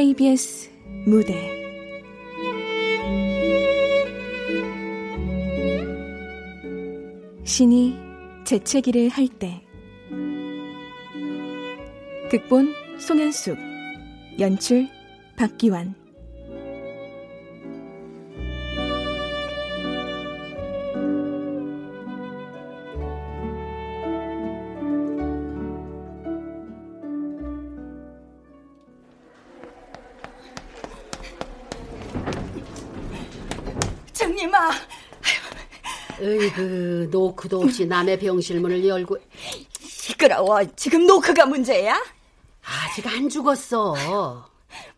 KBS 무대. 신이 재채기를 할 때. 극본 송현숙. 연출 박기환 으이그 노크도 없이 남의 병실문을 열고 시끄러워. 지금 노크가 문제야? 아직 안 죽었어.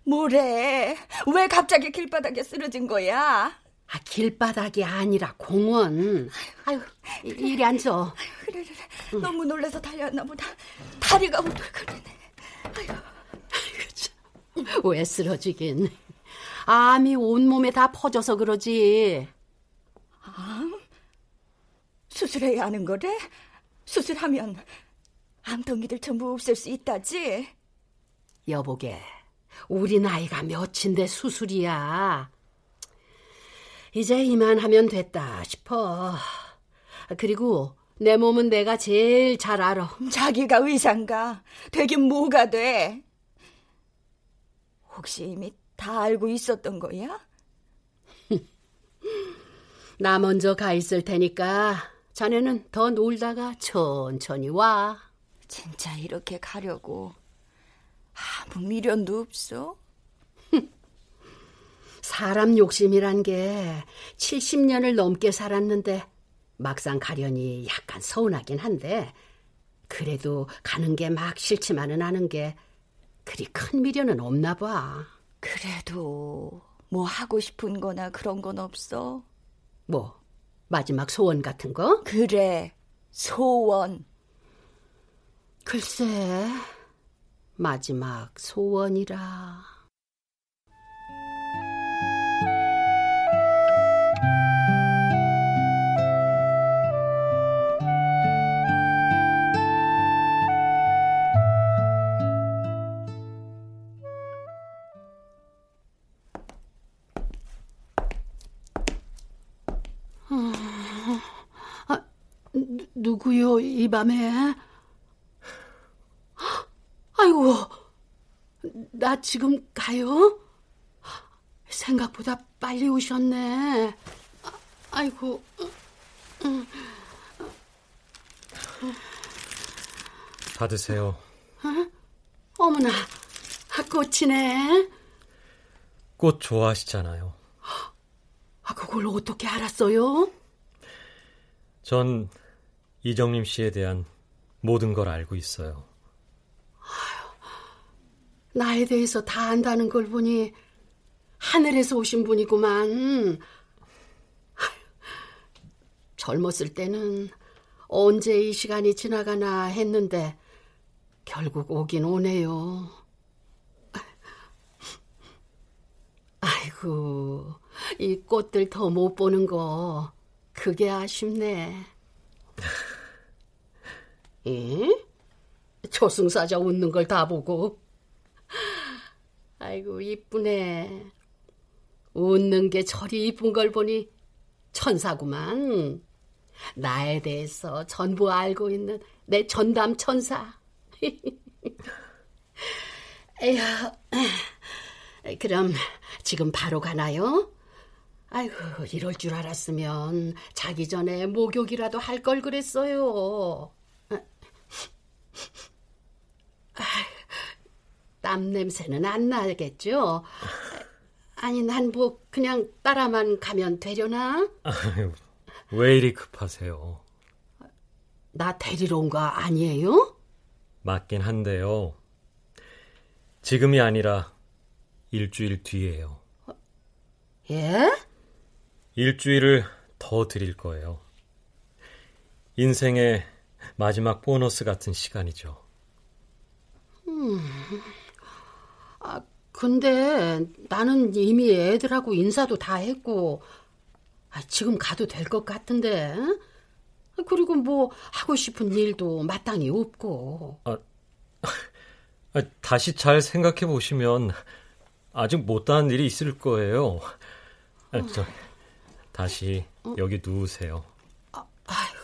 뭐래? 왜 갑자기 길바닥에 쓰러진 거야? 아 길바닥이 아니라 공원. 아유 이리 앉아. 그래 그래 응. 너무 놀라서 달려왔나 보다. 다리가 우글거리네. 아유. 아이고 왜 쓰러지긴. 암이 온몸에 다 퍼져서 그러지. 암? 수술해야 하는 거래? 수술하면 암덩이들 전부 없앨 수 있다지? 여보게, 우리 나이가 몇인데 수술이야. 이제 이만하면 됐다 싶어. 그리고 내 몸은 내가 제일 잘 알아. 자기가 의사인가? 되긴 뭐가 돼? 혹시 이미 다 알고 있었던 거야? 나 먼저 가 있을 테니까 자네는 더 놀다가 천천히 와. 진짜 이렇게 가려고 아무 미련도 없어? 사람 욕심이란 게 70년을 넘게 살았는데 막상 가려니 약간 서운하긴 한데 그래도 가는 게 막 싫지만은 않은 게 그리 큰 미련은 없나 봐. 그래도 뭐 하고 싶은 거나 그런 건 없어? 뭐 마지막 소원 같은 거? 그래, 소원. 글쎄, 마지막 소원이라. 누구요, 이 밤에? 아이고, 나 지금 가요? 생각보다 빨리 오셨네. 아이고. 받으세요. 어? 어머나, 꽃이네. 꽃 좋아하시잖아요. 아, 그걸 어떻게 알았어요? 전 이정림 씨에 대한 모든 걸 알고 있어요. 나에 대해서 다 안다는 걸 보니 하늘에서 오신 분이구만. 젊었을 때는 언제 이 시간이 지나가나 했는데 결국 오긴 오네요. 아이고, 이 꽃들 더 못 보는 거 그게 아쉽네. 예? 초승사자 웃는 걸 다 보고. 아이고, 이쁘네. 웃는 게 저리 이쁜 걸 보니 천사구만. 나에 대해서 전부 알고 있는 내 전담 천사. 에휴, 그럼 지금 바로 가나요? 아이고, 이럴 줄 알았으면 자기 전에 목욕이라도 할 걸 그랬어요. 땀 냄새는 안 나겠죠? 아니, 난 뭐 그냥 따라만 가면 되려나? 아유, 왜 이리 급하세요? 나 데리러 온 거 아니에요? 맞긴 한데요. 지금이 아니라 일주일 뒤에요. 예? 일주일을 더 드릴 거예요. 인생의 마지막 보너스 같은 시간이죠. 음, 아, 근데 나는 이미 애들하고 인사도 다 했고, 아, 지금 가도 될 것 같은데. 그리고 뭐 하고 싶은 일도 마땅히 없고. 아, 아, 다시 잘 생각해 보시면 아직 못다한 일이 있을 거예요. 아, 저, 다시 여기 누우세요. 아, 아유.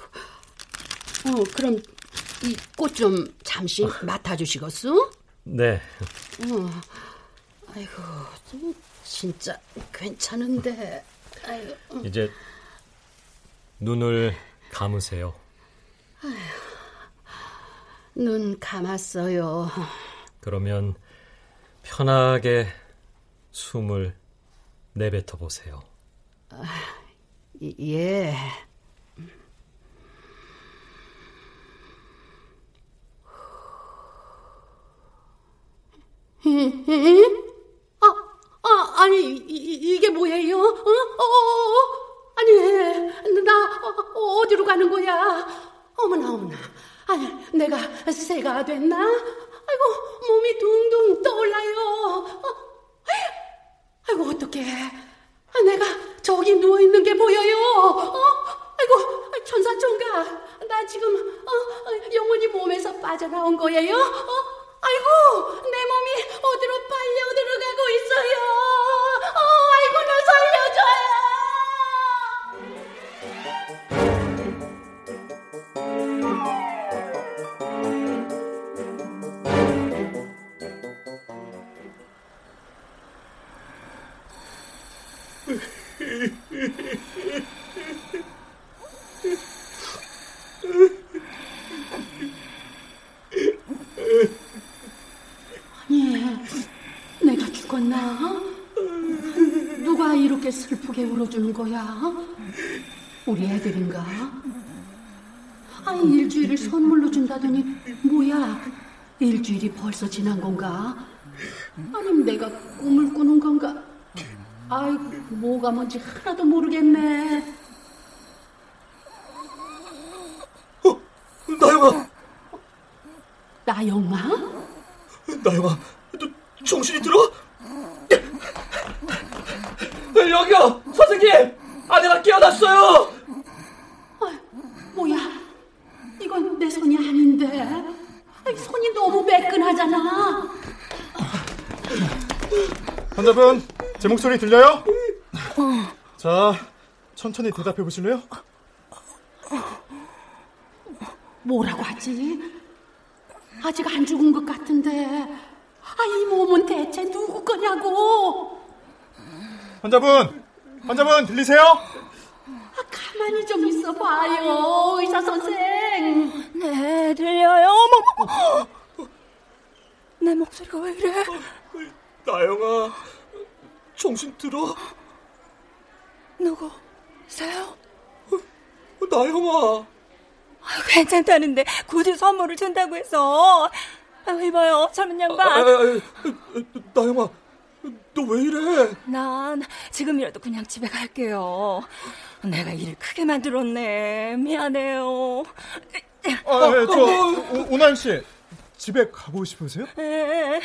어, 그럼 이 꽃 좀 잠시 맡아주시겠어? 네. 어, 아이고, 진짜 괜찮은데. 아이고. 이제 눈을 감으세요. 아휴, 눈 감았어요. 그러면 편하게 숨을 내뱉어 보세요. 아, 예. 아, 아, 아니, 이, 이게 뭐예요? 어? 어, 어, 어? 아니, 나 어, 디로 가는 거야? 어머나, 어머나. 아니, 내가 새가 됐나? 아이고, 몸이 둥둥 떠올라요. 아이고, 어떡해. 내가 저기 누워있는 게 보여요. 어? 아이고, 천사총각. 나 지금, 어, 영혼이 몸에서 빠져나온 거예요? 어? 아이고, 내 몸이 어디로 빨려 들어가고 있어요. 애들인가? 아니, 일주일을 선물로 준다더니, 뭐야? 일주일이 벌써 지난 건가? 아니면 내가 꿈을 꾸는 건가? 아이고, 뭐가 뭔지 하나도 모르겠네. 어, 나영아! 나영아? 나영아, 너 정신이 들어? 여기요, 선생님! 아내가 깨어났어요! 아, 뭐야? 이건 내 손이 아닌데. 손이 너무 매끈하잖아. 환자분, 제 목소리 들려요? 자, 천천히 대답해 보실래요? 뭐라고 하지? 아직 안 죽은 것 같은데. 아, 이 몸은 대체 누구 거냐고. 환자분, 환자분 들리세요? 아, 가만히 좀 있어 봐요, 의사 선생. 네, 들려요. 어머, 내 목소리가 왜 이래? 나영아, 정신 들어? 누구 세요? 어, 나영아. 아, 괜찮다는데 굳이 선물을 준다고 해서 아, 이봐요 젊은 양반 아, 아, 아, 나영아 너 왜 이래 난 지금이라도 그냥 집에 갈게요 내가 일을 크게 만들었네 미안해요 아, 네, 저 오나영 씨 집에 가고 싶으세요? 네,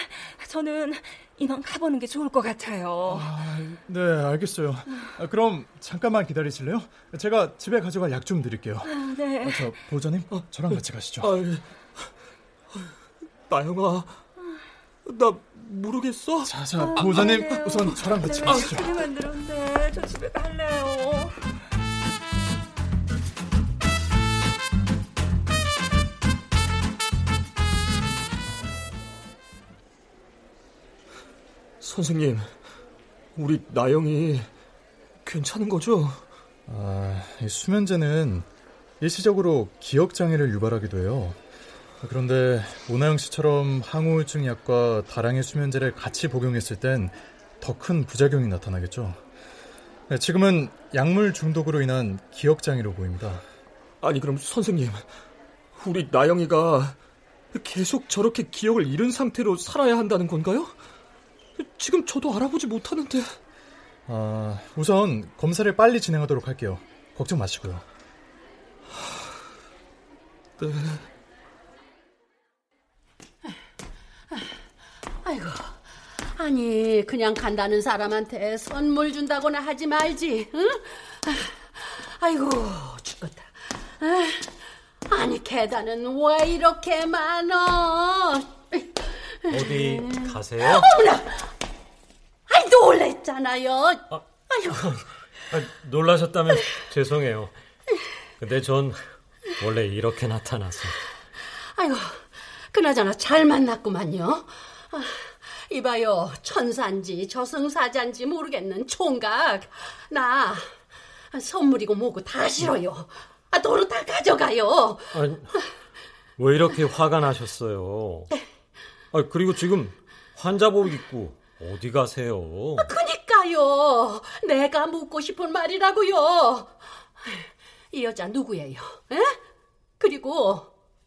저는 이만 가보는 게 좋을 것 같아요. 아, 네, 알겠어요. 아, 그럼 잠깐만 기다리실래요? 제가 집에 가져갈 약 좀 드릴게요. 아, 네. 아, 저 보호자님, 어, 저랑 같이 가시죠. 아, 예. 나영아, 나 모르겠어. 자, 자, 보호자님, 아, 우선 저랑 같이 네, 가시죠. 크게 만들었는데 저 집에 갈래요. 선생님, 우리 나영이 괜찮은 거죠? 아, 수면제는 일시적으로 기억 장애를 유발하기도 해요. 그런데 오나영 씨처럼 항우울증 약과 다량의 수면제를 같이 복용했을 땐 더 큰 부작용이 나타나겠죠. 네, 지금은 약물 중독으로 인한 기억 장애로 보입니다. 아니 그럼 선생님, 우리 나영이가 계속 저렇게 기억을 잃은 상태로 살아야 한다는 건가요? 지금 저도 알아보지 못하는데. 아, 우선 검사를 빨리 진행하도록 할게요. 걱정 마시고요. 네. 아이고, 아니 그냥 간다는 사람한테 선물 준다거나 하지 말지, 응? 아이고 죽겠다. 아니 계단은 왜 이렇게 많어? 어디 가세요? 어머나! 했잖아요. 아, 아유. 아, 놀라셨다면 죄송해요. 근데 전 원래 이렇게 나타나서. 아유, 그나저나 잘 만났구만요. 아, 이봐요, 천사인지 저승사자인지 모르겠는 총각. 나 선물이고 뭐고 다 싫어요. 아, 도로 다 가져가요. 아니, 왜 이렇게 화가 나셨어요? 아, 그리고 지금 환자복 입고 어디 가세요? 아, 그니까요. 내가 묻고 싶은 말이라고요. 이 여자 누구예요? 에? 그리고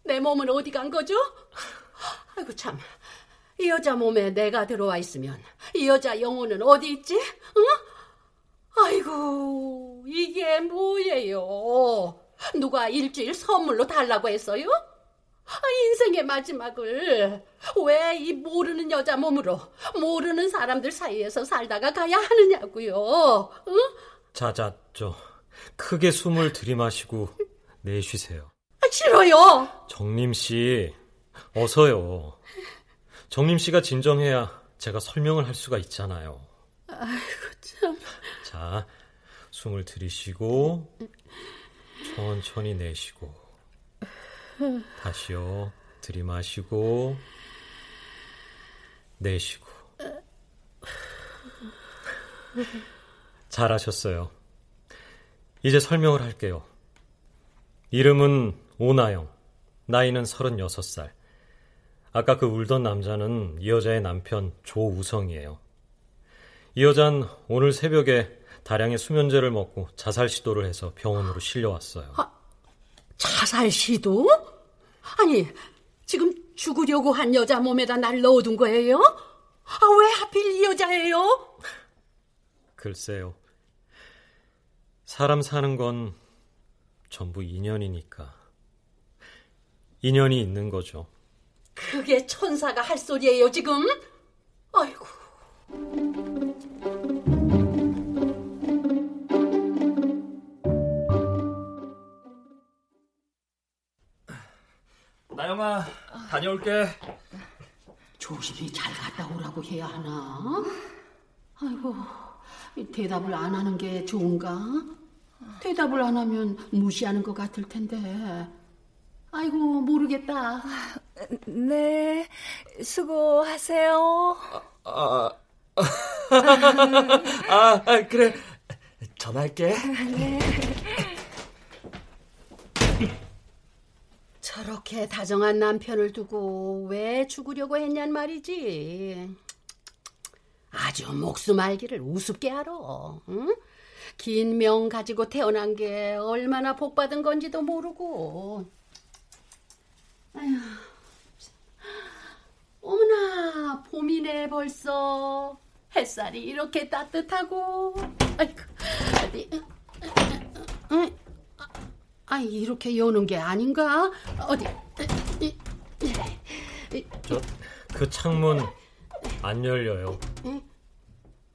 내 몸은 어디 간 거죠? 아이고 참. 이 여자 몸에 내가 들어와 있으면 이 여자 영혼은 어디 있지? 응? 아이고 이게 뭐예요? 누가 일주일 선물로 달라고 했어요? 아, 인생의 마지막을 왜 이 모르는 여자 몸으로 모르는 사람들 사이에서 살다가 가야 하느냐고요? 응? 자자 저 크게 숨을 들이마시고 내쉬세요. 아, 싫어요. 정림 씨, 어서요. 정림 씨가 진정해야 제가 설명을 할 수가 있잖아요. 아이고 참. 자, 숨을 들이쉬고 천천히 내쉬고 다시요. 들이마시고 내쉬고 잘하셨어요. 이제 설명을 할게요. 이름은 오나영, 나이는 36살. 아까 그 울던 남자는 이 여자의 남편 조우성이에요. 이 여잔 오늘 새벽에 다량의 수면제를 먹고 자살 시도를 해서 병원으로 실려왔어요. 아, 자살 시도? 아니, 지금 죽으려고 한 여자 몸에다 날 넣어둔 거예요? 아, 왜 하필 이 여자예요? 글쎄요. 사람 사는 건 전부 인연이니까. 인연이 있는 거죠. 그게 천사가 할 소리예요, 지금? 아이고. 영아, 다녀올게. 조심히 잘 갔다 오라고 해야 하나? 아이고, 대답을 안 하는 게 좋은가? 대답을 안 하면 무시하는 것 같을 텐데. 아이고, 모르겠다. 네, 수고하세요. 아, 아, 아, 아 그래. 전화할게. 네. 저렇게 다정한 남편을 두고 왜 죽으려고 했냔 말이지. 아주 목숨 알기를 우습게 알아. 응? 긴 명 가지고 태어난 게 얼마나 복 받은 건지도 모르고. 아휴, 어머나 봄이네 벌써. 햇살이 이렇게 따뜻하고. 아이고. 응? 아, 이렇게 여는 게 아닌가? 어디? 저, 그 창문 안 열려요.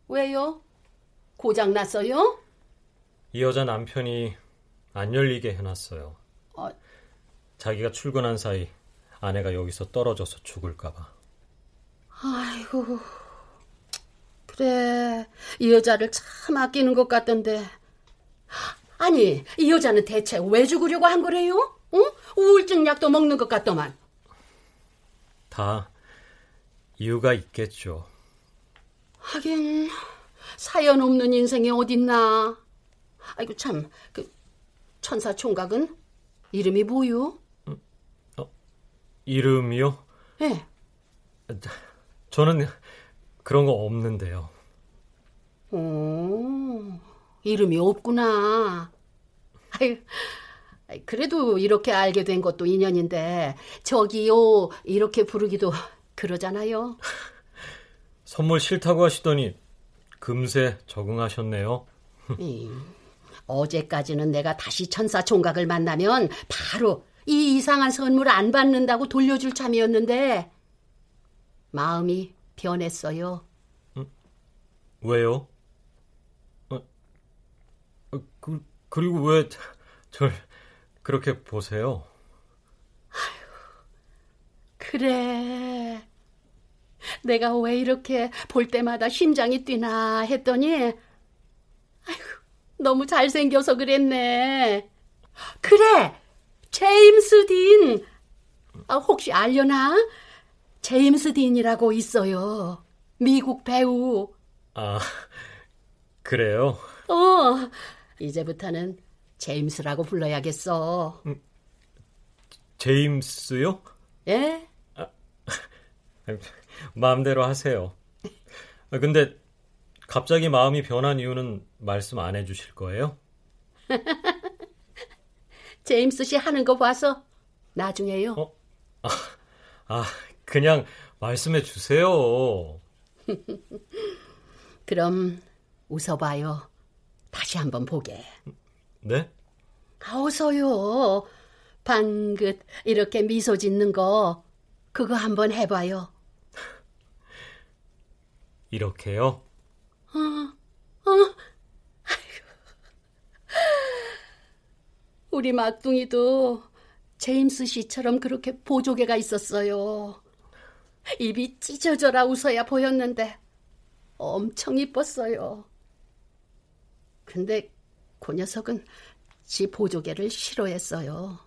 왜요? 고장 났어요? 이 여자 남편이 안 열리게 해놨어요. 어... 자기가 출근한 사이 아내가 여기서 떨어져서 죽을까봐. 아이고, 그래. 이 여자를 참 아끼는 것 같던데. 아니, 이 여자는 대체 왜 죽으려고 한 거래요? 응? 우울증 약도 먹는 것 같더만. 다 이유가 있겠죠. 하긴 사연 없는 인생이 어딨나. 아이고 참, 그 천사 총각은 이름이 뭐요? 음, 어, 이름이요? 네. 저는 그런 거 없는데요. 오, 이름이 없구나. 아유, 그래도 이렇게 알게 된 것도 인연인데 저기요 이렇게 부르기도 그러잖아요. 선물 싫다고 하시더니 금세 적응하셨네요. 음, 어제까지는 내가 다시 천사 총각을 만나면 바로 이 이상한 선물 안 받는다고 돌려줄 참이었는데 마음이 변했어요. 음? 왜요? 그, 그리고 왜 절 그렇게 보세요? 아휴, 그래. 내가 왜 이렇게 볼 때마다 심장이 뛰나 했더니, 아이고, 너무 잘생겨서 그랬네. 그래! 제임스 딘! 아, 혹시 알려나? 제임스 딘이라고 있어요. 미국 배우. 아, 그래요? 어, 이제부터는 제임스라고 불러야겠어. 음, 제임스요? 예? 아, 마음대로 하세요. 아, 근데 갑자기 마음이 변한 이유는 말씀 안 해주실 거예요? 제임스 씨 하는 거 봐서 나중에요. 어? 아, 아, 그냥 말씀해 주세요. 그럼 웃어봐요. 다시 한번 보게. 네? 아, 어서요. 방긋 이렇게 미소 짓는 거 그거 한번 해봐요. 이렇게요? 어, 어. 아이고. 우리 막둥이도 제임스 씨처럼 그렇게 보조개가 있었어요. 입이 찢어져라 웃어야 보였는데 엄청 이뻤어요. 근데 그 녀석은 지 보조개를 싫어했어요.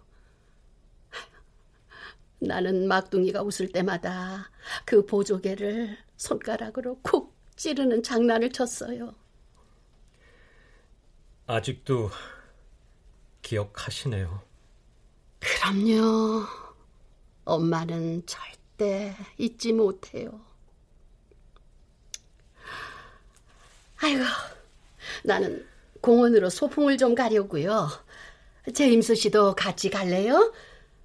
나는 막둥이가 웃을 때마다 그 보조개를 손가락으로 콕 찌르는 장난을 쳤어요. 아직도 기억하시네요. 그럼요. 엄마는 절대 잊지 못해요. 아이고, 나는 공원으로 소풍을 좀 가려고요. 제임스 씨도 같이 갈래요?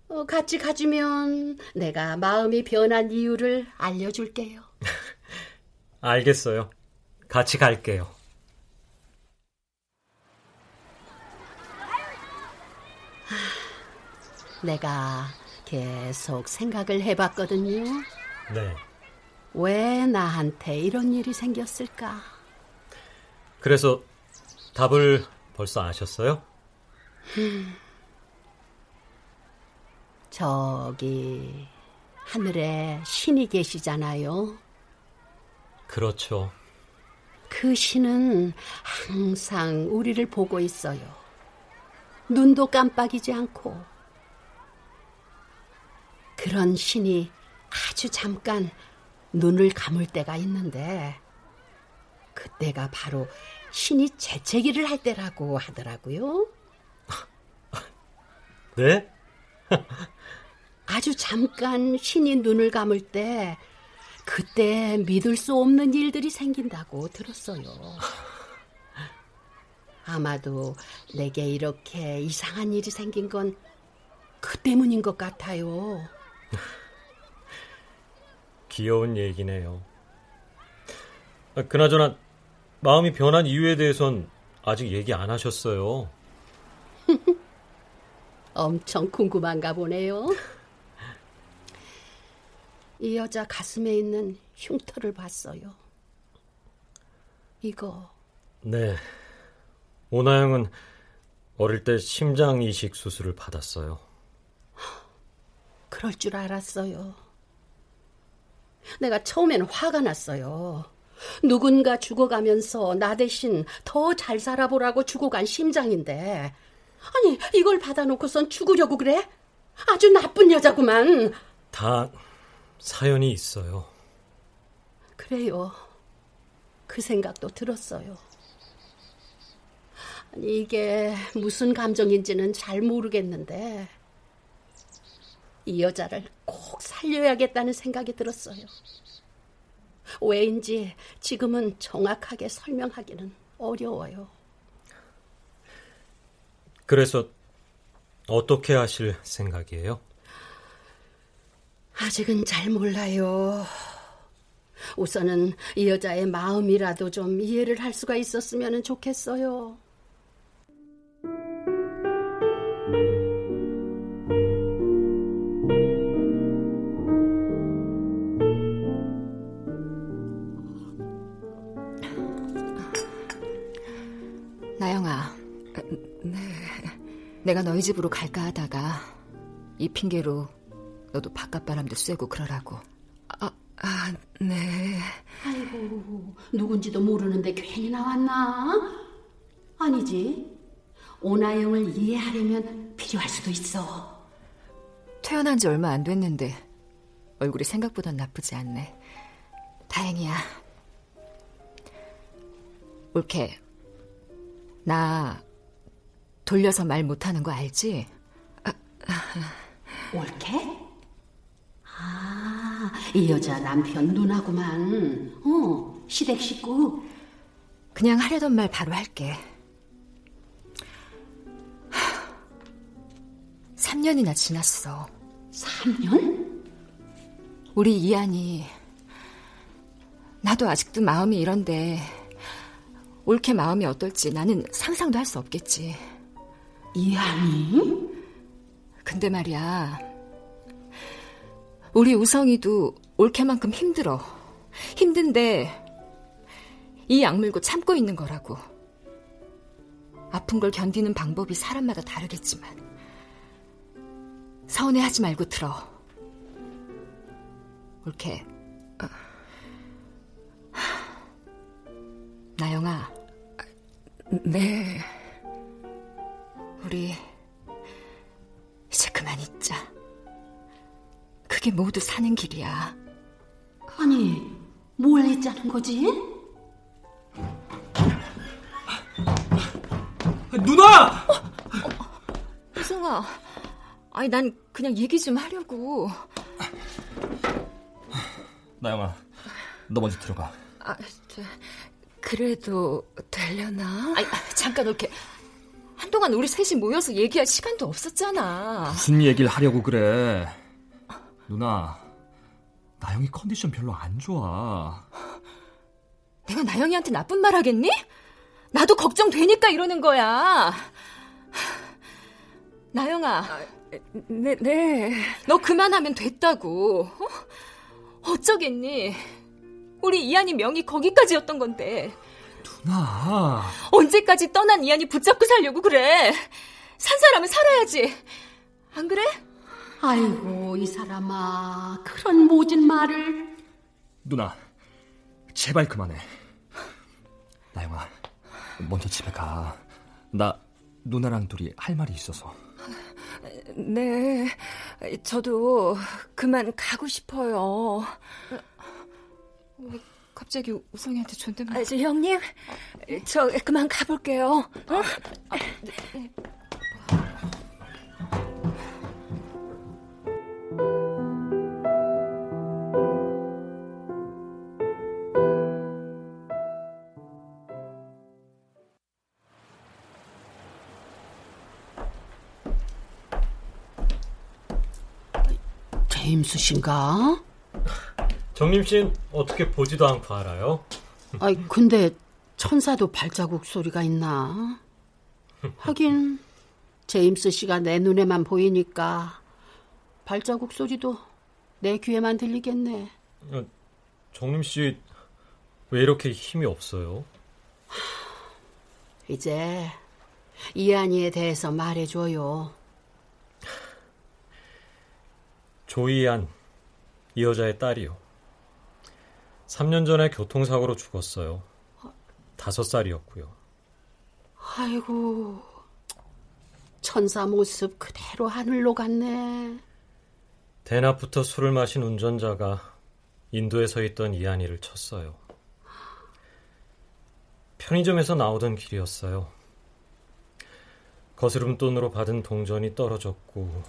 어, 같이 가주면 내가 마음이 변한 이유를 알려줄게요. 알겠어요. 같이 갈게요. 내가 계속 생각을 해봤거든요. 네. 왜 나한테 이런 일이 생겼을까? 그래서 답을 벌써 아셨어요? 저기 하늘에 신이 계시잖아요. 그렇죠. 그 신은 항상 우리를 보고 있어요. 눈도 깜빡이지 않고. 그런 신이 아주 잠깐 눈을 감을 때가 있는데, 그때가 바로 신이 재채기를 할 때라고 하더라고요. 네? 아주 잠깐 신이 눈을 감을 때 그때 믿을 수 없는 일들이 생긴다고 들었어요. 아마도 내게 이렇게 이상한 일이 생긴 건 그 때문인 것 같아요. 귀여운 얘기네요. 아, 그나저나 마음이 변한 이유에 대해선 아직 얘기 안 하셨어요. 엄청 궁금한가 보네요. 이 여자 가슴에 있는 흉터를 봤어요. 이거. 네. 오나영은 어릴 때 심장 이식 수술을 받았어요. 그럴 줄 알았어요. 내가 처음에는 화가 났어요. 누군가 죽어가면서 나 대신 더 잘 살아보라고 죽어간 심장인데. 아니, 이걸 받아놓고선 죽으려고 그래? 아주 나쁜 여자구만. 다 사연이 있어요. 그래요. 그 생각도 들었어요. 아니, 이게 무슨 감정인지는 잘 모르겠는데, 이 여자를 꼭 살려야겠다는 생각이 들었어요. 왜인지 지금은 정확하게 설명하기는 어려워요. 그래서 어떻게 하실 생각이에요? 아직은 잘 몰라요. 우선은 이 여자의 마음이라도 좀 이해를 할 수가 있었으면 좋겠어요. 내가 너희 집으로 갈까 하다가 이 핑계로 너도 바깥 바람도 쐬고 그러라고. 아, 아, 네. 아이고, 누군지도 모르는데 괜히 나왔나? 아니지. 오나영을 이해하려면 필요할 수도 있어. 태어난 지 얼마 안 됐는데 얼굴이 생각보단 나쁘지 않네. 다행이야. 올케, 나 돌려서 말 못하는 거 알지? 올케? 아, 이 여자 남편 누나구만. 어, 시댁 식구. 그냥 하려던 말 바로 할게. 3년이나 지났어. 3년? 우리 이안이 나도 아직도 마음이 이런데 올케 마음이 어떨지 나는 상상도 할 수 없겠지. 이안이? 근데 말이야. 우리 우성이도 올케만큼 힘들어. 힘든데 이 약물고 참고 있는 거라고. 아픈 걸 견디는 방법이 사람마다 다르겠지만 서운해하지 말고 들어. 올케. 나영아. 네. 우리 이제 그만 있자. 그게 모두 사는 길이야. 아니, 뭘 했자는 거지? 누나! 혜성아, 아니 난 그냥 얘기 좀 하려고. 나영아, 너 먼저 들어가. 아, 저, 그래도 되려나? 아니, 잠깐 이렇게 한동안 우리 셋이 모여서 얘기할 시간도 없었잖아. 무슨 얘기를 하려고 그래? 누나, 나영이 컨디션 별로 안 좋아. 내가 나영이한테 나쁜 말 하겠니? 나도 걱정되니까 이러는 거야. 나영아. 네, 네. 너 그만하면 됐다고. 어? 어쩌겠니? 우리 이한이 명이 거기까지였던 건데. 누나. 언제까지 떠난 이한이 붙잡고 살려고 그래? 산 사람은 살아야지. 안 그래? 아이고, 이 사람아. 그런 모진 말을. 누나, 제발 그만해. 나영아, 먼저 집에 가. 나 누나랑 둘이 할 말이 있어서. 네, 저도 그만 가고 싶어요. 왜 갑자기 우성이한테 존댓말? 아, 저 형님, 저 그만 가볼게요. 어? 아, 네. 제임스 씨인가? 정림 씨는 어떻게 보지도 않고 알아요? 아이, 근데 천사도 발자국 소리가 있나? 하긴 제임스 씨가 내 눈에만 보이니까 발자국 소리도 내 귀에만 들리겠네. 어, 정림 씨 왜 이렇게 힘이 없어요? 이제 이한이에 대해서 말해줘요. 조이안, 이 여자의 딸이요. 3년 전에 교통사고로 죽었어요. 다섯 살이었고요. 아이고, 천사 모습 그대로 하늘로 갔네. 대낮부터 술을 마신 운전자가 인도에 서 있던 이한이를 쳤어요. 편의점에서 나오던 길이었어요. 거스름 돈으로 받은 동전이 떨어졌고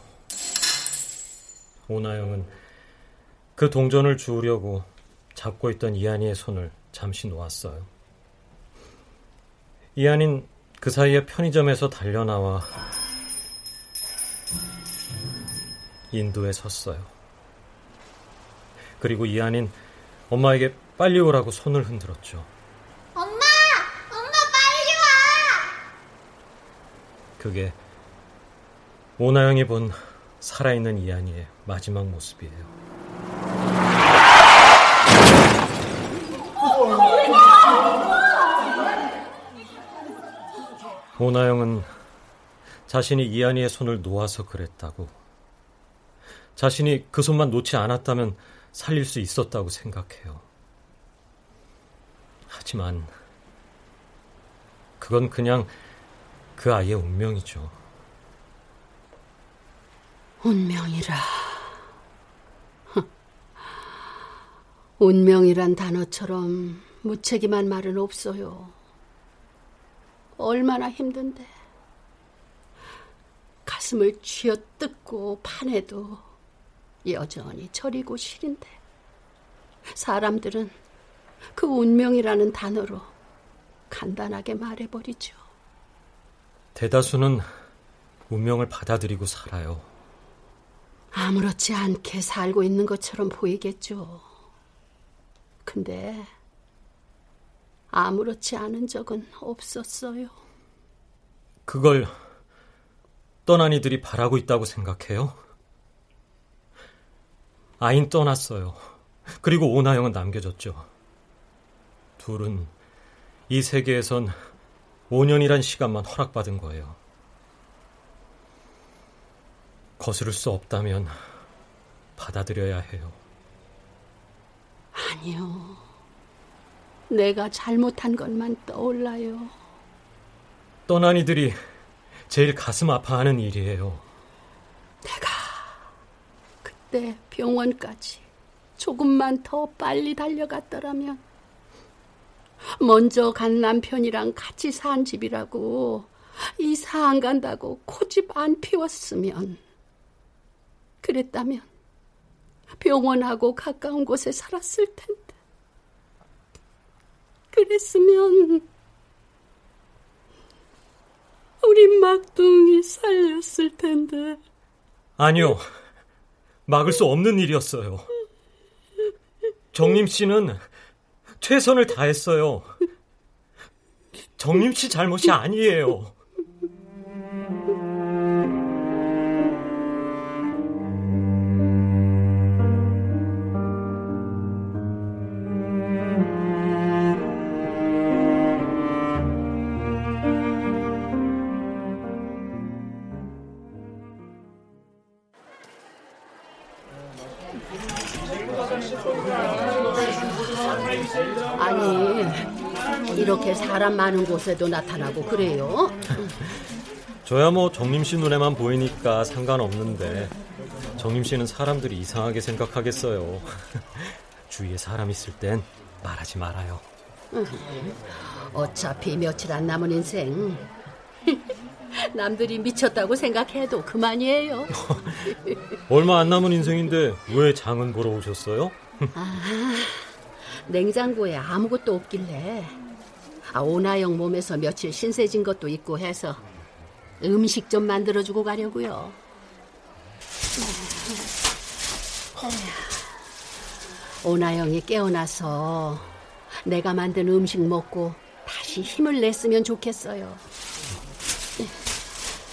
오나영은 그 동전을 주우려고 잡고 있던 이한이의 손을 잠시 놓았어요. 이한인 그 사이에 편의점에서 달려나와 인도에 섰어요. 그리고 이한인 엄마에게 빨리 오라고 손을 흔들었죠. 그게 오나영이 본 살아있는 이한이의 마지막 모습이에요. 오나영은 자신이 이한이의 손을 놓아서 그랬다고. 자신이 그 손만 놓지 않았다면 살릴 수 있었다고 생각해요. 하지만 그건 그냥 그 아이의 운명이죠. 운명이라. 운명이란 단어처럼 무책임한 말은 없어요. 얼마나 힘든데. 가슴을 쥐어뜯고 파내도 여전히 저리고 싫은데. 사람들은 그 운명이라는 단어로 간단하게 말해버리죠. 대다수는 운명을 받아들이고 살아요. 아무렇지 않게 살고 있는 것처럼 보이겠죠. 근데 아무렇지 않은 적은 없었어요. 그걸 떠난 이들이 바라고 있다고 생각해요? 아인 떠났어요. 그리고 오나영은 남겨졌죠. 둘은 이 세계에선 5년이란 시간만 허락받은 거예요. 거스를 수 없다면 받아들여야 해요. 아니요. 내가 잘못한 것만 떠올라요. 떠난 이들이 제일 가슴 아파하는 일이에요. 내가 그때 병원까지 조금만 더 빨리 달려갔더라면 먼저 간 남편이랑 같이 산 집이라고 이사 안 간다고 코집 안 피웠으면 그랬다면 병원하고 가까운 곳에 살았을 텐데 그랬으면 우리 막둥이 살렸을 텐데 아니요 막을 수 없는 일이었어요 정림 씨는 최선을 다했어요. 정림 씨 잘못이 아니에요. 사람 많은 곳에도 나타나고 그래요? 저야 뭐 정림 씨 눈에만 보이니까 상관없는데 정림 씨는 사람들이 이상하게 생각하겠어요. 주위에 사람 있을 땐 말하지 말아요. 어차피 며칠 안 남은 인생. 남들이 미쳤다고 생각해도 그만이에요. 얼마 안 남은 인생인데 왜 장은 보러 오셨어요? 아, 냉장고에 아무것도 없길래 아, 오나영 몸에서 며칠 신세진 것도 있고 해서 음식 좀 만들어주고 가려고요. 오나영이 깨어나서 내가 만든 음식 먹고 다시 힘을 냈으면 좋겠어요.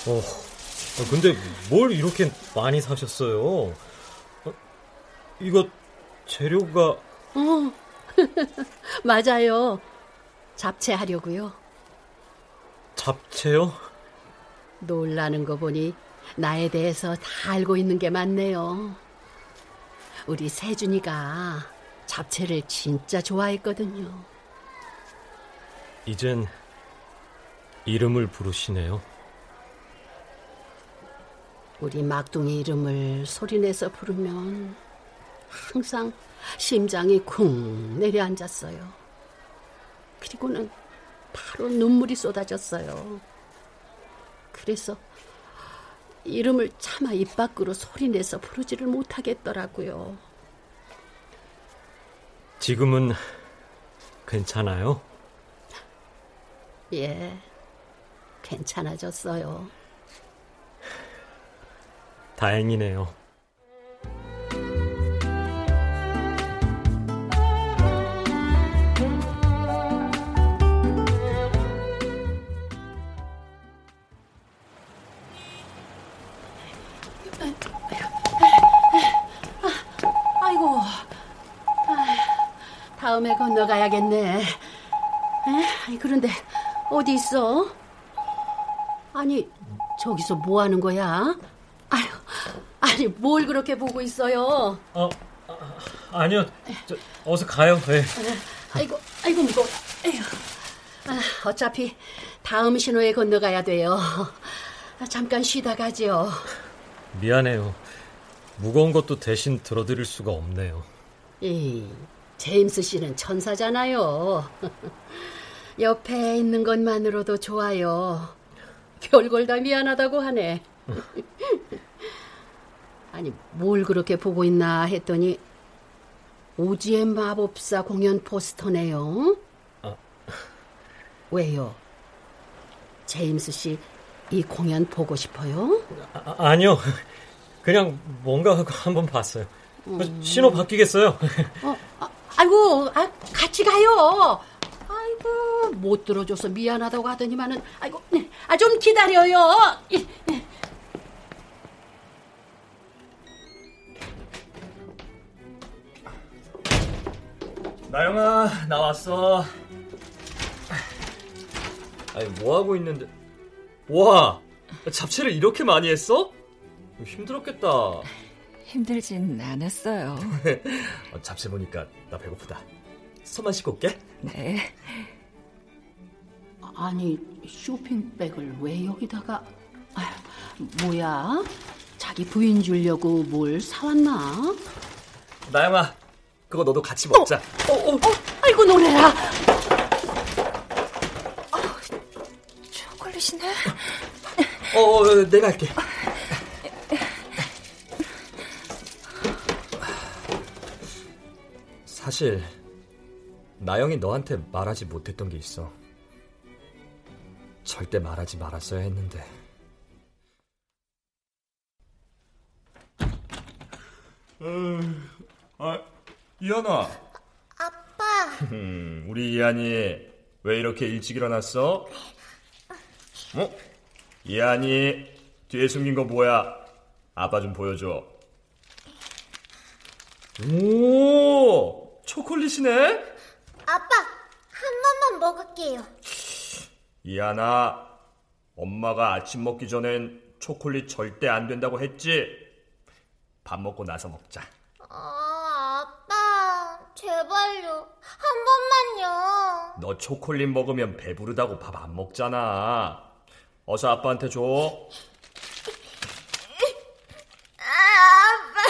어, 근데 뭘 이렇게 많이 사셨어요? 어, 이거 재료가... 어, 맞아요. 잡채 하려고요. 잡채요? 놀라는 거 보니 나에 대해서 다 알고 있는 게 많네요. 우리 세준이가 잡채를 진짜 좋아했거든요. 이젠 이름을 부르시네요. 우리 막둥이 이름을 소리내서 부르면 항상 심장이 쿵 내려앉았어요. 그리고는 바로 눈물이 쏟아졌어요. 그래서 이름을 차마 입 밖으로 소리내서 부르지를 못하겠더라고요. 지금은 괜찮아요? 예, 괜찮아졌어요. 다행이네요. 건너가야겠네. 에? 그런데 어디 있어? 아니, 저기서 뭐 하는 거야? 아유, 아니, 뭘 그렇게 보고 있어요? 어, 아니요, 저, 어서 가요. 네. 아이고, 아이고 무거워. 에휴. 아, 어차피 다음 신호에 건너가야 돼요. 아, 잠깐 쉬다 가지요. 미안해요. 무거운 것도 대신 들어드릴 수가 없네요. 이 제임스 씨는 천사잖아요. 옆에 있는 것만으로도 좋아요. 별걸 다 미안하다고 하네. 아니, 뭘 그렇게 보고 있나 했더니 오지의 마법사 공연 포스터네요. 아. 왜요? 제임스 씨 이 공연 보고 싶어요? 아, 니요 그냥 뭔가 하고 한번 봤어요. 음. 신호 바뀌겠어요? 어, 아, 아이고, 아, 같이 가요. 아이고, 못 들어줘서 미안하다고 하더니만은, 아이고, 아, 좀 기다려요. 나영아, 나왔어. 아니, 뭐 하고 있는데? 와, 잡채를 이렇게 많이 했어? 힘들었겠다. 힘들진 않았어요. 어, 잡채 보니까 나 배고프다. 손만 씻고 올게. 네. 아니, 쇼핑백을 왜 여기다가... 아휴, 뭐야? 자기 부인 주려고 뭘 사왔나? 나영아, 그거 너도 같이 먹자. 어, 어, 어, 아이고 놀래라. 초콜릿이네. 어, 어, 내가 할게. 사실 나영이 너한테 말하지 못했던 게 있어. 절대 말하지 말았어야 했는데. 음, 아, 이한아. 아빠. 우리 이한이 왜 이렇게 일찍 일어났어? 어? 이한이 뒤에 숨긴 거 뭐야? 아빠 좀 보여줘. 오, 초콜릿이네? 아빠, 한 번만 먹을게요. 이한아, 엄마가 아침 먹기 전엔 초콜릿 절대 안 된다고 했지? 밥 먹고 나서 먹자. 아, 아빠, 제발요. 한 번만요. 너 초콜릿 먹으면 배부르다고 밥 안 먹잖아. 어서 아빠한테 줘. 아, 아빠,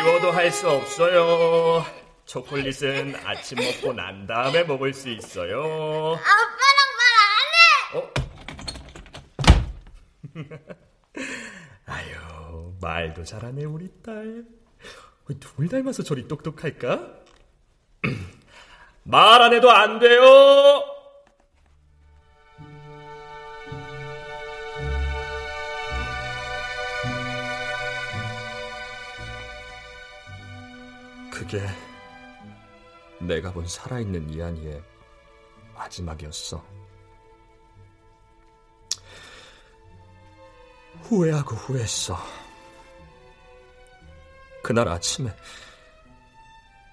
미워. 미워도 할 수 없어요. 초콜릿은 아침 먹고 난 다음에 먹을 수 있어요. 아빠랑 말 안 해! 어? 아유, 말도 잘하네, 우리 딸. 누굴 닮아서 저리 똑똑할까? 말 안 해도 안 돼요! 그게 내가 본 살아있는 이한이의 마지막이었어. 후회하고 후회했어. 그날 아침에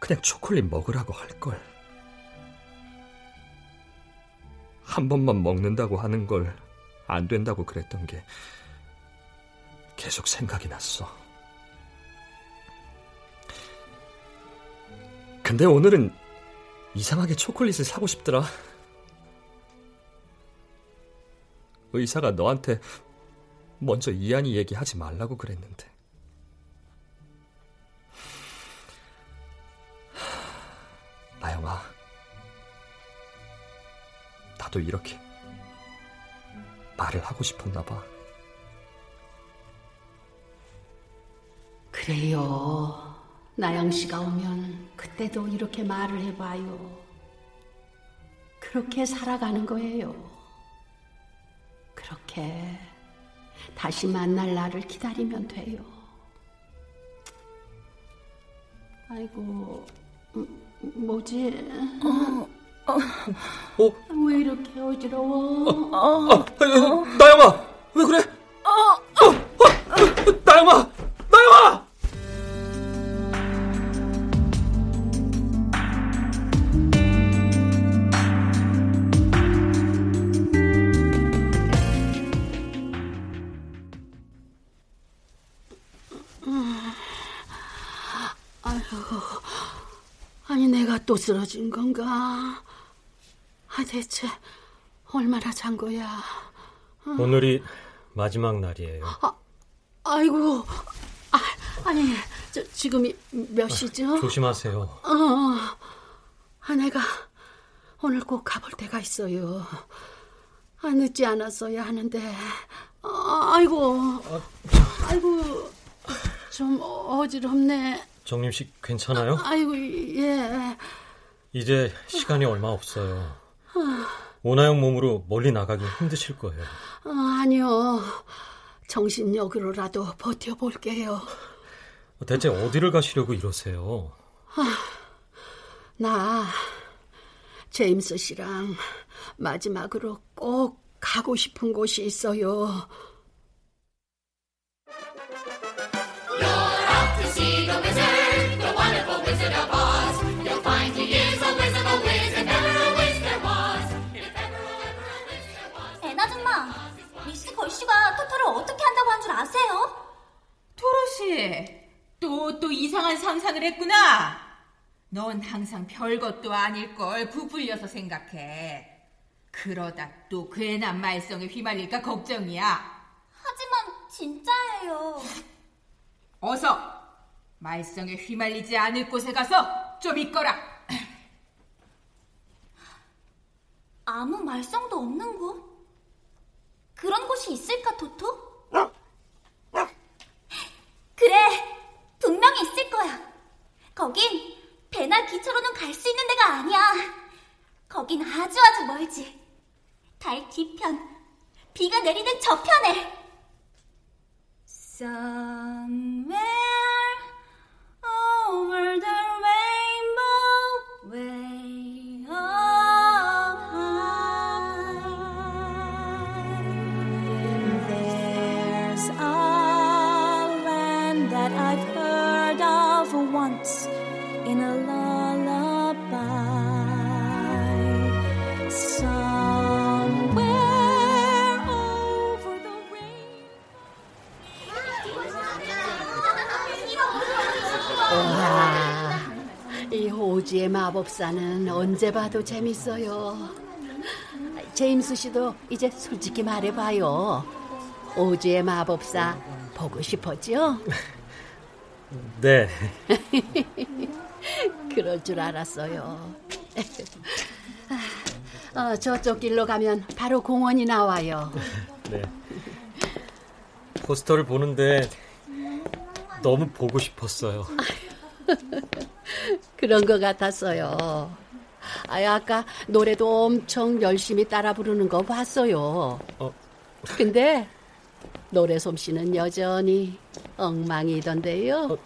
그냥 초콜릿 먹으라고 할걸. 한 번만 먹는다고 하는 걸 안 된다고 그랬던 게 계속 생각이 났어. 근데 오늘은 이상하게 초콜릿을 사고 싶더라. 의사가 너한테 먼저 이한이 얘기하지 말라고 그랬는데. 나영아, 나도 이렇게 말을 하고 싶었나 봐. 그래요. 나영 씨가 오면 그때도 이렇게 말을 해봐요. 그렇게 살아가는 거예요. 그렇게 다시 만날 날을 기다리면 돼요. 아이고, 음, 뭐지? 어, 어? 왜 이렇게 어지러워? 어, 어, 어, 나영아, 왜 그래? 쓰러진 건가? 아 대체 얼마나 잔 거야? 오늘이 마지막 날이에요. 아, 아이고, 아, 저, 지금이 몇 시죠? 아, 조심하세요. 어, 아, 내가 오늘 꼭 가볼 때가 있어요. 아, 늦지 않았어야 하는데. 아, 아이고, 아이고, 좀 어지럽네. 정림 씨 괜찮아요? 아이고, 예. 이제 시간이 얼마 없어요. 오나영 몸으로 멀리 나가기 힘드실 거예요. 어, 아니요. 정신력으로라도 버텨볼게요. 대체 어디를 가시려고 이러세요? 아, 나 제임스 씨랑 마지막으로 꼭 가고 싶은 곳이 있어요. 애나줌마, 걸씨가 토토를 어떻게 한다고 한 줄 아세요? 토로시, 또, 또 이상한 상상을 했구나. 넌 항상 별것도 아닐 걸 부풀려서 생각해. 그러다 또 괜한 말썽에 휘말릴까 걱정이야. 하지만 진짜예요. 어서 말썽에 휘말리지 않을 곳에 가서 좀 있거라. 아무 말썽도 없는 곳? 그런 곳이 있을까, 토토? 그래, 분명히 있을 거야. 거긴 배나 기차로는 갈 수 있는 데가 아니야. 거긴 아주 아주 멀지. 달 뒤편, 비가 내리는 저편에. Somewhere 이 호주의 마법사는 언제 봐도 재밌어요. 제임스 씨도 이제 솔직히 말해봐요. 오즈의 마법사 보고 싶었죠? 네. 그럴 줄 알았어요. 어, 저쪽 길로 가면 바로 공원이 나와요. 네. 포스터를 보는데 너무 보고 싶었어요. 그런 것 같았어요. 아, 아까 노래도 엄청 열심히 따라 부르는 거 봤어요. 어. 근데 노래 솜씨는 여전히 엉망이던데요.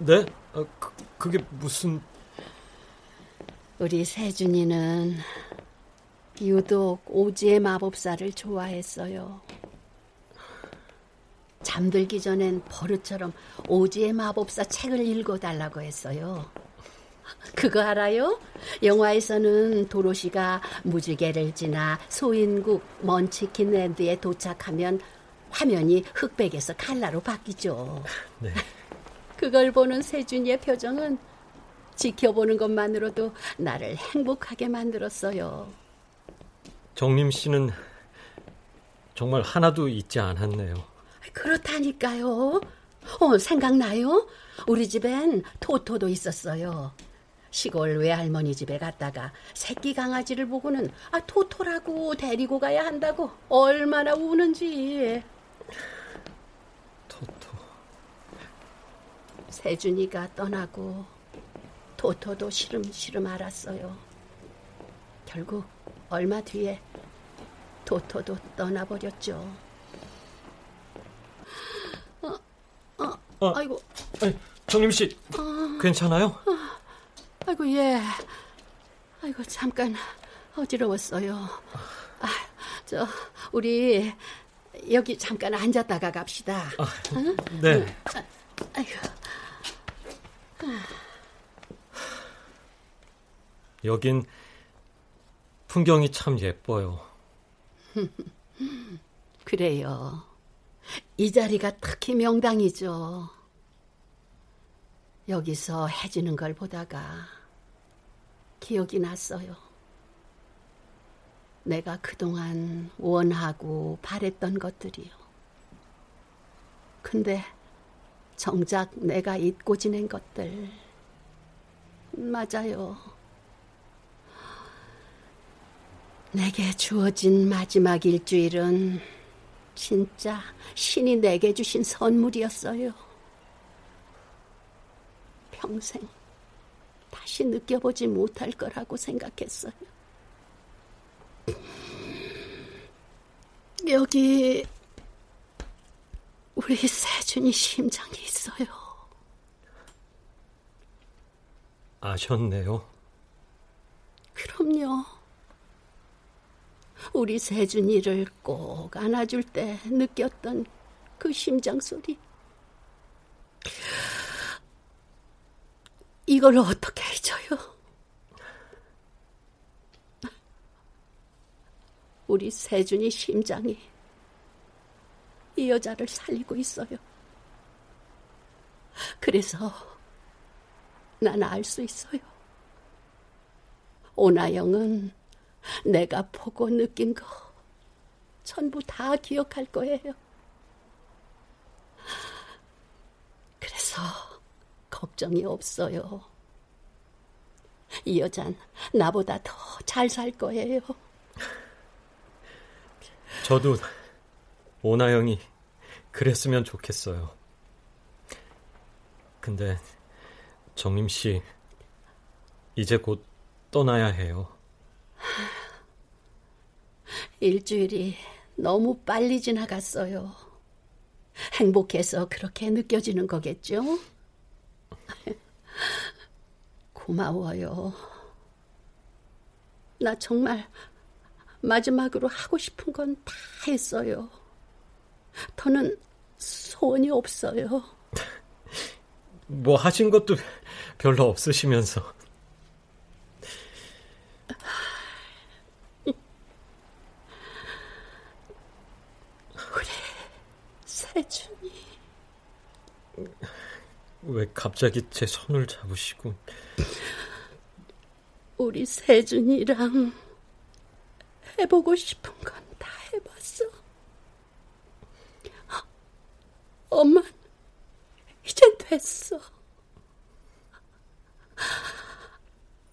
네? 어, 그, 그게 무슨... 우리 세준이는 유독 오지의 마법사를 좋아했어요. 잠들기 전엔 버릇처럼 오지의 마법사 책을 읽어달라고 했어요. 그거 알아요? 영화에서는 도로시가 무지개를 지나 소인국 먼치킨랜드에 도착하면 화면이 흑백에서 칼라로 바뀌죠. 네. 그걸 보는 세준이의 표정은 지켜보는 것만으로도 나를 행복하게 만들었어요. 정림 씨는 정말 하나도 잊지 않았네요. 그렇다니까요. 어, 생각나요? 우리 집엔 토토도 있었어요. 시골 외할머니 집에 갔다가 새끼 강아지를 보고는 아 토토라고 데리고 가야 한다고 얼마나 우는지. 토토. 세준이가 떠나고 토토도 시름시름 알았어요. 결국 얼마 뒤에 토토도 떠나버렸죠. 어, 어, 어, 아이고. 아니, 정림 씨 어, 괜찮아요? 어, 아이고 예. 아이고 잠깐 어지러웠어요. 아, 저 우리 여기 잠깐 앉았다가 갑시다. 아, 네. 아, 아이고. 여긴 풍경이 참 예뻐요. 그래요. 이 자리가 특히 명당이죠. 여기서 해지는 걸 보다가 기억이 났어요. 내가 그동안 원하고 바랬던 것들이요. 근데 정작 내가 잊고 지낸 것들. 맞아요. 내게 주어진 마지막 일주일은 진짜 신이 내게 주신 선물이었어요. 평생 다시 느껴보지 못할 거라고 생각했어요. 여기 우리 세준이 심장이 있어요. 아셨네요. 그럼요. 우리 세준이를 꼭 안아줄 때 느꼈던 그 심장 소리. 이걸 어떻게 잊어요? 우리 세준이 심장이 이 여자를 살리고 있어요. 그래서 난 알 수 있어요. 오나영은 내가 보고 느낀 거 전부 다 기억할 거예요. 그래서 걱정이 없어요. 이 여잔 나보다 더 잘 살 거예요. 저도 오나영이 그랬으면 좋겠어요. 근데 정림 씨 이제 곧 떠나야 해요. 일주일이 너무 빨리 지나갔어요. 행복해서 그렇게 느껴지는 거겠죠? 고마워요. 나 정말 마지막으로 하고 싶은 건 다 했어요. 더는 소원이 없어요. 뭐 하신 것도 별로 없으시면서. 우리 세준이. 왜 갑자기 제 손을 잡으시고. 우리 세준이랑 해보고 싶은 건 다 해봤어. 엄마, 이젠 됐어.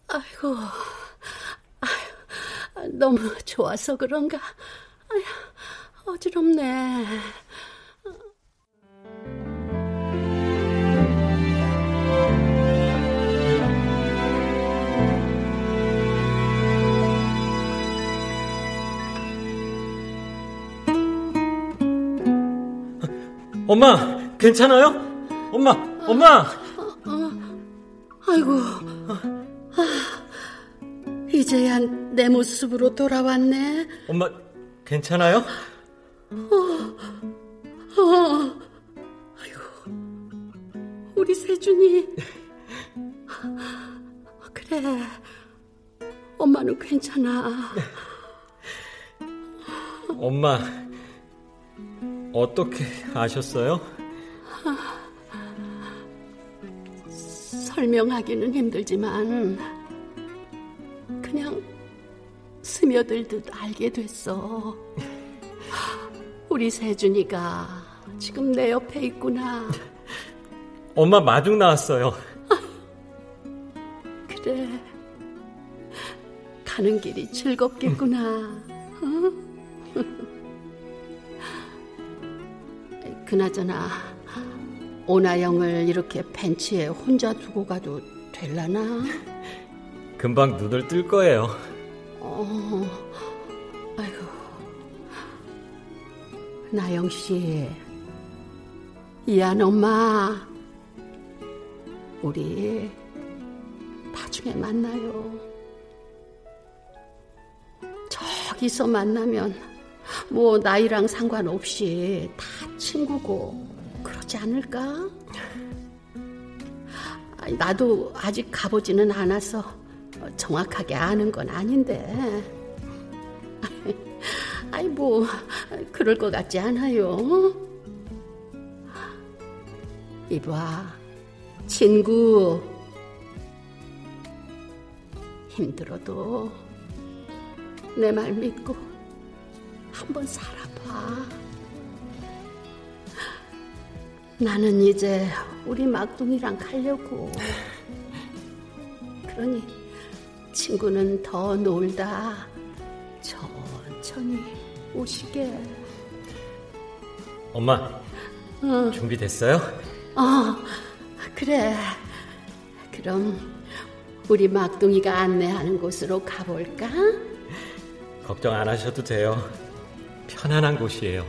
아이고, 너무 좋아서 그런가. 어지럽네. 엄마, 괜찮아요? 엄마, 엄마! 어, 아이고, 아, 이제야 내 모습으로 돌아왔네. 엄마, 괜찮아요? 어, 어, 우리 세준이. 그래, 엄마는 괜찮아. 엄마, 어떻게 아셨어요? 설명하기는 힘들지만 그냥 스며들듯 알게 됐어. 우리 세준이가 지금 내 옆에 있구나. 엄마 마중 나왔어요. 그래. 가는 길이 즐겁겠구나. 어? 그나저나 오나영을 이렇게 벤치에 혼자 두고 가도 될라나? 금방 눈을 뜰 거예요. 어, 아이고. 나영 씨, 이안 엄마, 우리 나중에 만나요. 저기서 만나면 뭐 나이랑 상관없이 다 친구고 그러지 않을까? 나도 아직 가보지는 않아서 정확하게 아는 건 아닌데. 아이 뭐 그럴 것 같지 않아요. 이봐, 친구, 힘들어도 내 말 믿고 한번 살아봐. 나는 이제 우리 막둥이랑 가려고. 그러니 친구는 더 놀다 천천히 오시게. 엄마, 어. 준비됐어요? 어, 그래. 그럼 우리 막둥이가 안내하는 곳으로 가볼까? 걱정 안 하셔도 돼요. 편안한 곳이에요.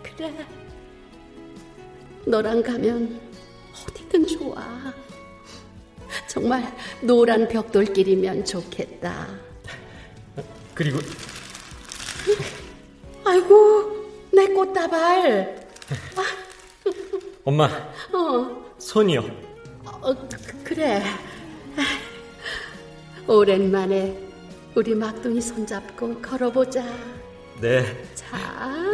그래. 너랑 가면 어디든 좋아. 정말 노란 벽돌길이면 좋겠다. 그리고 아이고 내 꽃다발. 엄마. 어. 손이요. 어, 그래. 오랜만에 우리 막둥이 손잡고 걸어보자. 네. 자,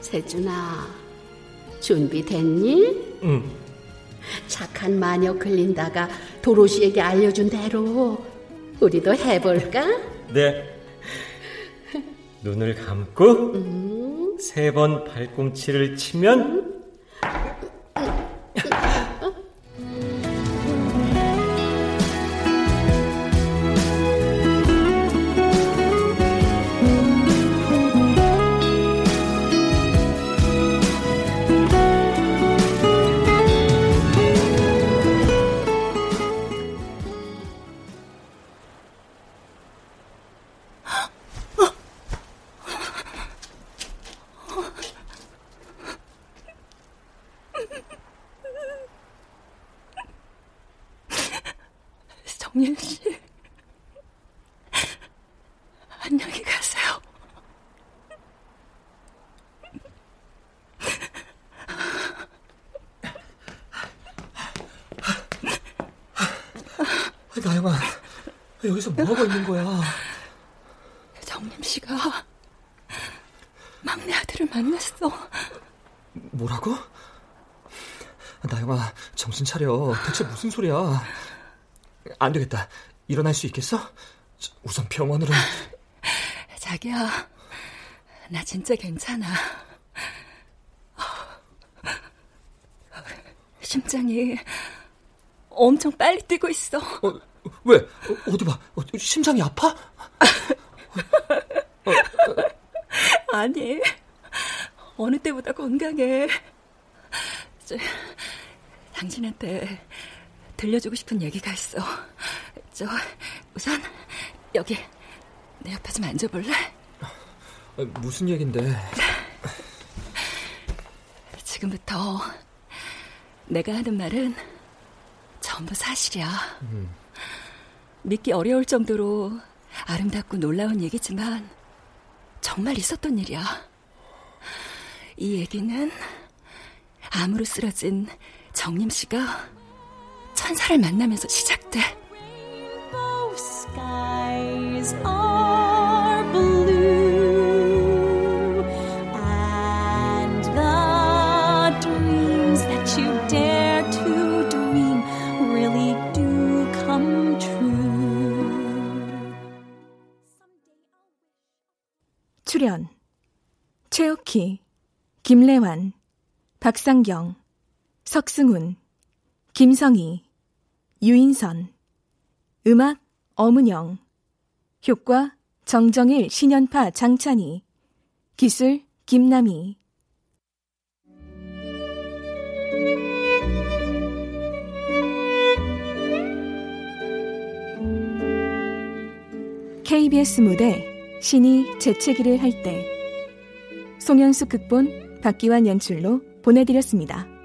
세준아, 준비됐니? 응. 착한 마녀 클린다가 도로시에게 알려준 대로 우리도 해볼까? 네. 눈을 감고 음. 세번 발꿈치를 치면 여기서 뭐 하고 있는 거야? 정림 씨가 막내 아들을 만났어. 뭐라고? 나영아, 정신 차려. 대체 무슨 소리야? 안 되겠다. 일어날 수 있겠어? 우선 병원으로. 자기야, 나 진짜 괜찮아. 심장이 엄청 빨리 뛰고 있어. 어, 왜? 어, 디 봐. 어, 심장이 아파? 아니. 어느 때보다 건강해. 저, 당신한테 들려주고 싶은 얘기가 있어. 저, 우선, 여기, 내 옆에 좀 앉아볼래? 아, 무슨 얘긴데? 지금부터 내가 하는 말은 전부 사실이야. 음. 믿기 어려울 정도로 아름답고 놀라운 얘기지만 정말 있었던 일이야. 이 얘기는 암으로 쓰러진 정림 씨가 천사를 만나면서 시작돼. 최옥희, 김래환, 박상경, 석승훈, 김성희, 유인선 음악 어문영 효과 정정일 신연파 장찬희 기술 김남희. KBS 무대 신이 재채기를 할 때 송현숙 극본 박기환 연출로 보내드렸습니다.